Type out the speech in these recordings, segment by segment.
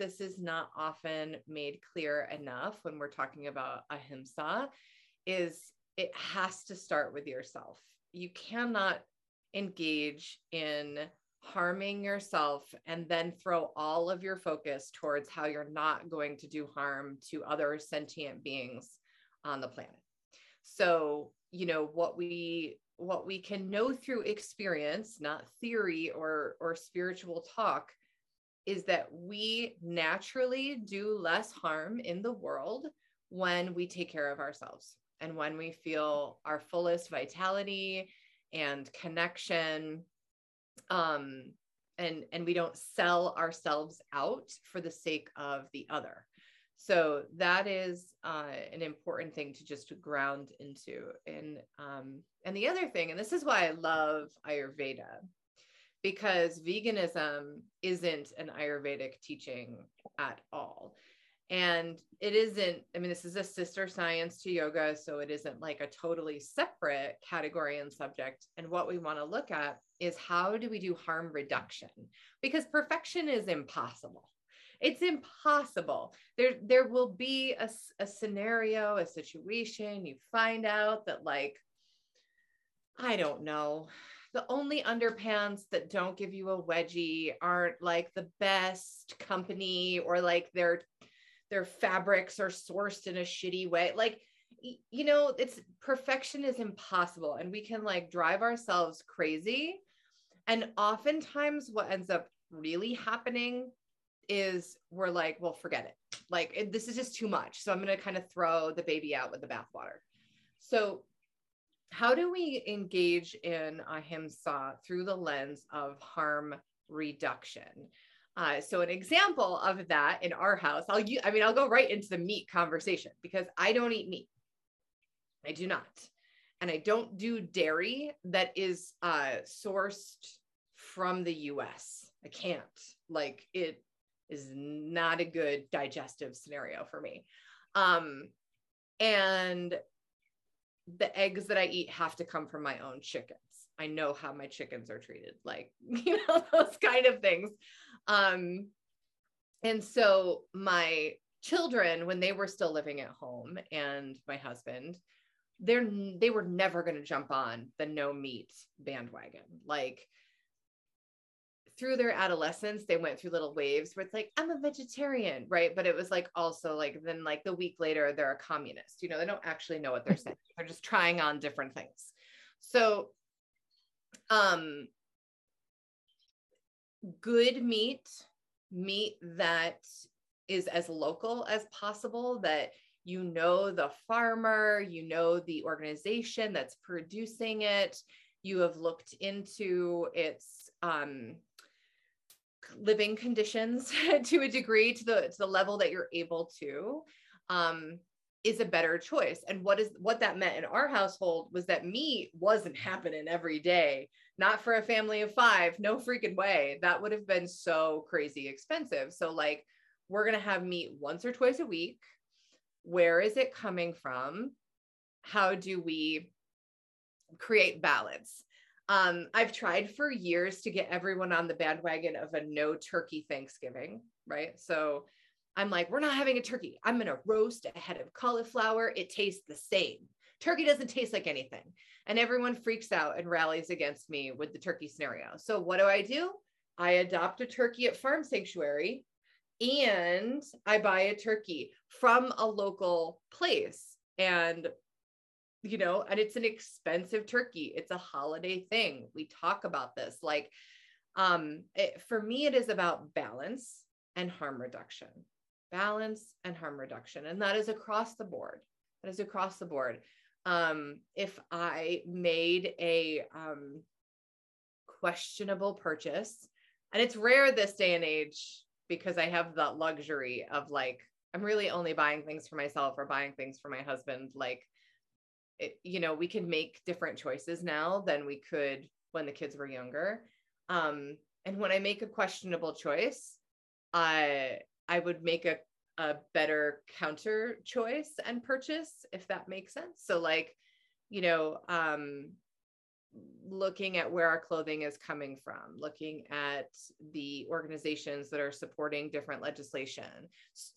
this is not often made clear enough when we're talking about ahimsa is it has to start with yourself. You cannot engage in harming yourself and then throw all of your focus towards how you're not going to do harm to other sentient beings on the planet. So, you know, what we what we can know through experience, not theory or or spiritual talk, is that we naturally do less harm in the world when we take care of ourselves and when we feel our fullest vitality and connection um and and we don't sell ourselves out for the sake of the other. So that is uh, an important thing to just ground into. And um and the other thing and this is why i love ayurveda because veganism isn't an ayurvedic teaching at all. And it isn't i mean this is a sister science to yoga so it isn't like a totally separate category and subject. And what we want to look at is how do we do harm reduction? Because perfection is impossible. It's impossible. There there will be a, a scenario a situation you find out that like i don't know the only underpants that don't give you a wedgie aren't like the best company or like they're their fabrics are sourced in a shitty way. Like you know it's perfection is impossible and we can like drive ourselves crazy. And oftentimes what ends up really happening is we're like well forget it. Like it, this is just too much. So i'm going to kind of throw the baby out with the bathwater. So how do we engage in ahimsa through the lens of harm reduction uh, so an example of that in our house, I'll I mean, I'll go right into the meat conversation because I don't eat meat. I do not. And I don't do dairy that is uh, sourced from the US. I can't. Like it is not a good digestive scenario for me. Um, and the eggs that I eat have to come from my own chickens. I know how my chickens are treated, like, you know, those kind of things. Um, and so my children, when they were still living at home, and my husband, they're they were never going to jump on the no meat bandwagon. Like through their adolescence, they went through little waves where it's like, I'm a vegetarian, right? But it was like also like then like the week later, they're a communist. You know, they don't actually know what they're saying. They're just trying on different things. So um good meat, meat that is as local as possible, that you know the farmer, you know the organization that's producing it, you have looked into its um, living conditions to a degree to the to the level that you're able to um, is a better choice. And what is what that meant in our household was that meat wasn't happening every day not for a family of five no freaking way. That would have been so crazy expensive. So like we're going to have meat once or twice a week. Where is it coming from? How do we create balance um, i've tried for years to get everyone on the bandwagon of a no turkey thanksgiving right so i'm like we're not having a turkey i'm going to roast a head of cauliflower it tastes the same turkey doesn't taste like anything and everyone freaks out and rallies against me with the turkey scenario. So what do I do? I adopt a turkey at Farm Sanctuary and I buy a turkey from a local place. And you know, and it's an expensive turkey. It's a holiday thing. We talk about this. Like, um, it, for me, it is about balance and harm reduction. Balance and harm reduction. And that is across the board. That is across the board um, if I made a um, questionable purchase, and it's rare this day and age because I have that luxury of like, I'm really only buying things for myself or buying things for my husband. Like, it, you know, we can make different choices now than we could when the kids were younger. Um, and when I make a questionable choice, I I would make a a better counter choice and purchase if that makes sense so like you know um looking at where our clothing is coming from, looking at the organizations that are supporting different legislation.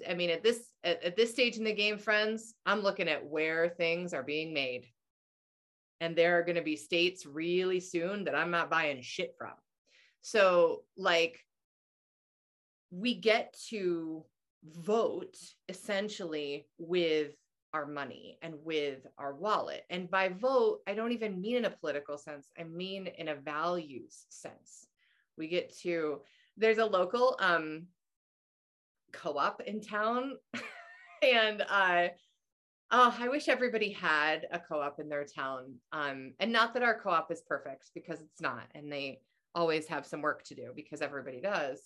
I mean, at this at, at this stage in the game, friends, I'm looking at where things are being made. And there are going to be states really soon that I'm not buying shit from. So, like, we get to vote essentially with our money and with our wallet. And by vote, I don't even mean in a political sense, I mean in a values sense. We get to, there's a local um, co op in town. and uh, oh, I wish everybody had a co op in their town. Um, and not that our co op is perfect because it's not. And they always have some work to do because everybody does.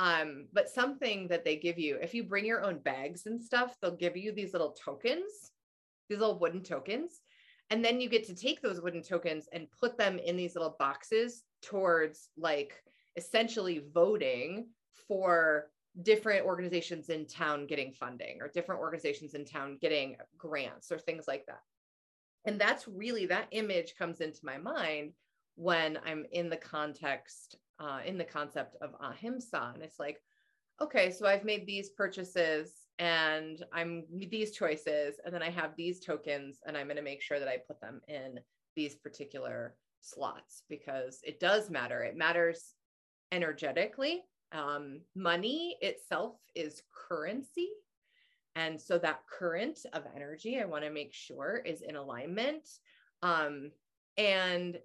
Um, but something that they give you, if you bring your own bags and stuff, they'll give you these little tokens, these little wooden tokens. And then you get to take those wooden tokens and put them in these little boxes towards like essentially voting for different organizations in town getting funding or different organizations in town getting grants or things like that. And that's really that image comes into my mind when I'm in the context uh, in the concept of ahimsa. And it's like, okay, so I've made these purchases and I'm these choices, and then I have these tokens, and I'm going to make sure that I put them in these particular slots because it does matter. It matters energetically. Um, money itself is currency. And so that current of energy, I want to make sure is in alignment. Um, and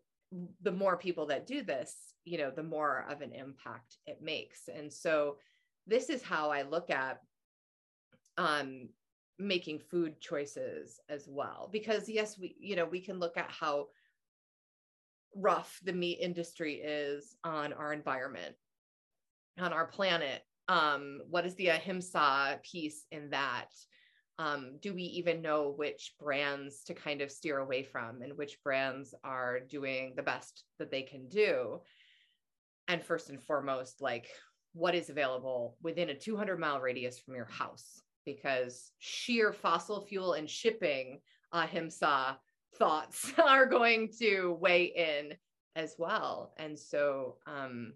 the more people that do this, you know, the more of an impact it makes. And so this is how I look at um, making food choices as well. Because yes, we, you know, we can look at how rough the meat industry is on our environment, on our planet. Um, what is the ahimsa piece in that? Um, do we even know which brands to kind of steer away from and which brands are doing the best that they can do? And first and foremost like what is available within a 200 mile radius from your house? Because sheer fossil fuel and shipping ahimsa thoughts are going to weigh in as well. And so um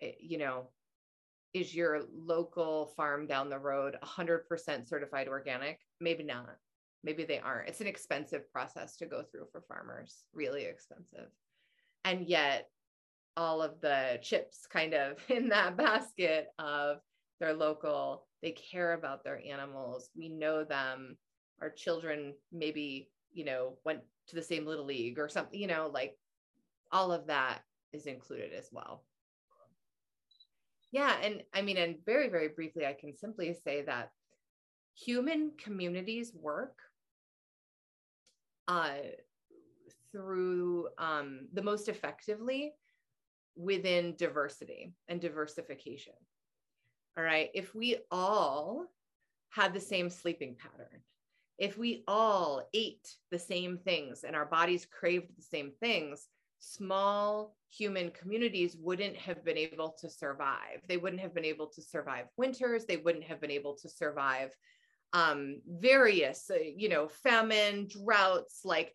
it, you know is your local farm down the road 100% certified organic? Maybe not. Maybe they aren't. It's an expensive process to go through for farmers, really expensive. And yet, all of the chips kind of in that basket of their local, they care about their animals. We know them. Our children maybe, you know, went to the same little league or something, you know, like all of that is included as well. Yeah. And I mean, and very, very briefly, I can simply say that human communities work uh, through um, the most effectively within diversity and diversification. All right. If we all had the same sleeping pattern, if we all ate the same things and our bodies craved the same things, small human communities wouldn't have been able to survive. They wouldn't have been able to survive winters. They wouldn't have been able to survive um, various, uh, you know, famine, droughts. Like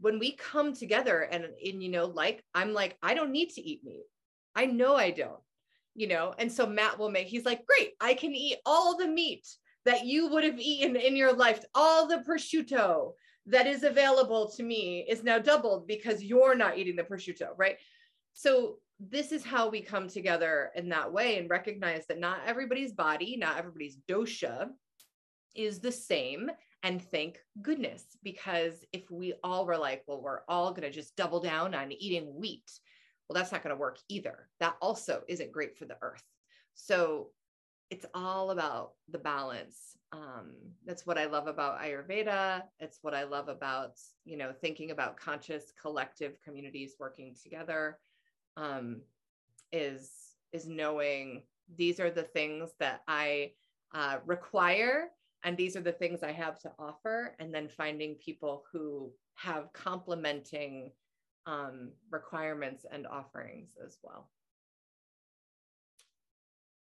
when we come together and, and, you know, like I'm like, I don't need to eat meat. I know I don't, you know. And so Matt will make, he's like, great, I can eat all the meat that you would have eaten in your life, all the prosciutto, that is available to me is now doubled because you're not eating the prosciutto, right? So this is how we come together in that way and recognize that not everybody's body, not everybody's dosha is the same. And thank goodness, because if we all were like, well, we're all going to just double down on eating wheat, well, that's not going to work either. That also isn't great for the earth. So it's all about the balance um, that's what I love about Ayurveda. It's what I love about, you know, thinking about conscious collective communities working together. Um, is is knowing these are the things that I uh, require, and these are the things I have to offer, and then finding people who have complementing um, requirements and offerings as well.